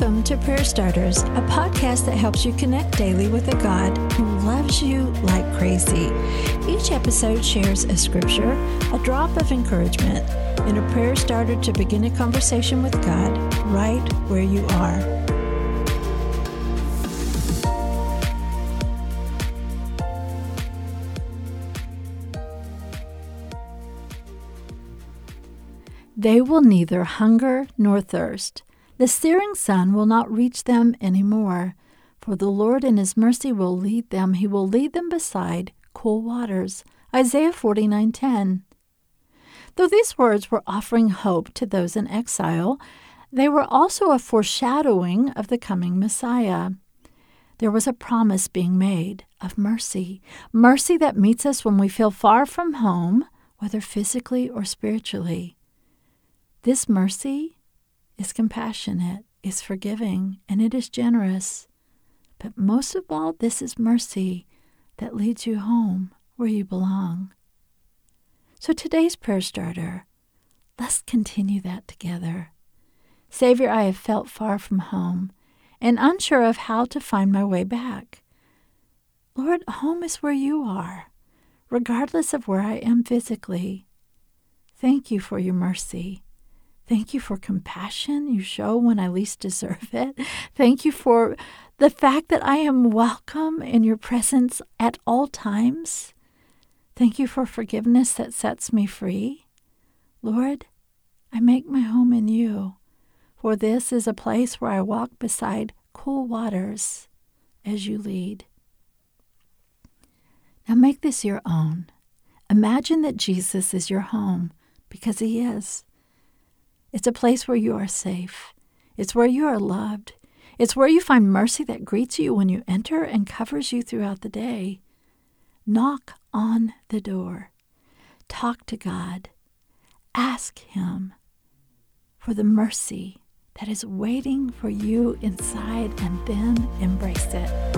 Welcome to Prayer Starters, a podcast that helps you connect daily with a God who loves you like crazy. Each episode shares a scripture, a drop of encouragement, and a prayer starter to begin a conversation with God right where you are. They will neither hunger nor thirst. The searing sun will not reach them any more, for the Lord in his mercy will lead them. He will lead them beside cool waters. Isaiah 49:10. Though these words were offering hope to those in exile, they were also a foreshadowing of the coming Messiah. There was a promise being made of mercy, mercy that meets us when we feel far from home, whether physically or spiritually. This mercy is compassionate, is forgiving, and it is generous. But most of all, this is mercy that leads you home where you belong. So today's prayer starter, let's continue that together. Savior, I have felt far from home and unsure of how to find my way back. Lord, home is where you are, regardless of where I am physically. Thank you for your mercy. Thank you for compassion you show when I least deserve it. Thank you for the fact that I am welcome in your presence at all times. Thank you for forgiveness that sets me free. Lord, I make my home in you, for this is a place where I walk beside cool waters as you lead. Now make this your own. Imagine that Jesus is your home because he is. It's a place where you are safe. It's where you are loved. It's where you find mercy that greets you when you enter and covers you throughout the day. Knock on the door. Talk to God. Ask Him for the mercy that is waiting for you inside and then embrace it.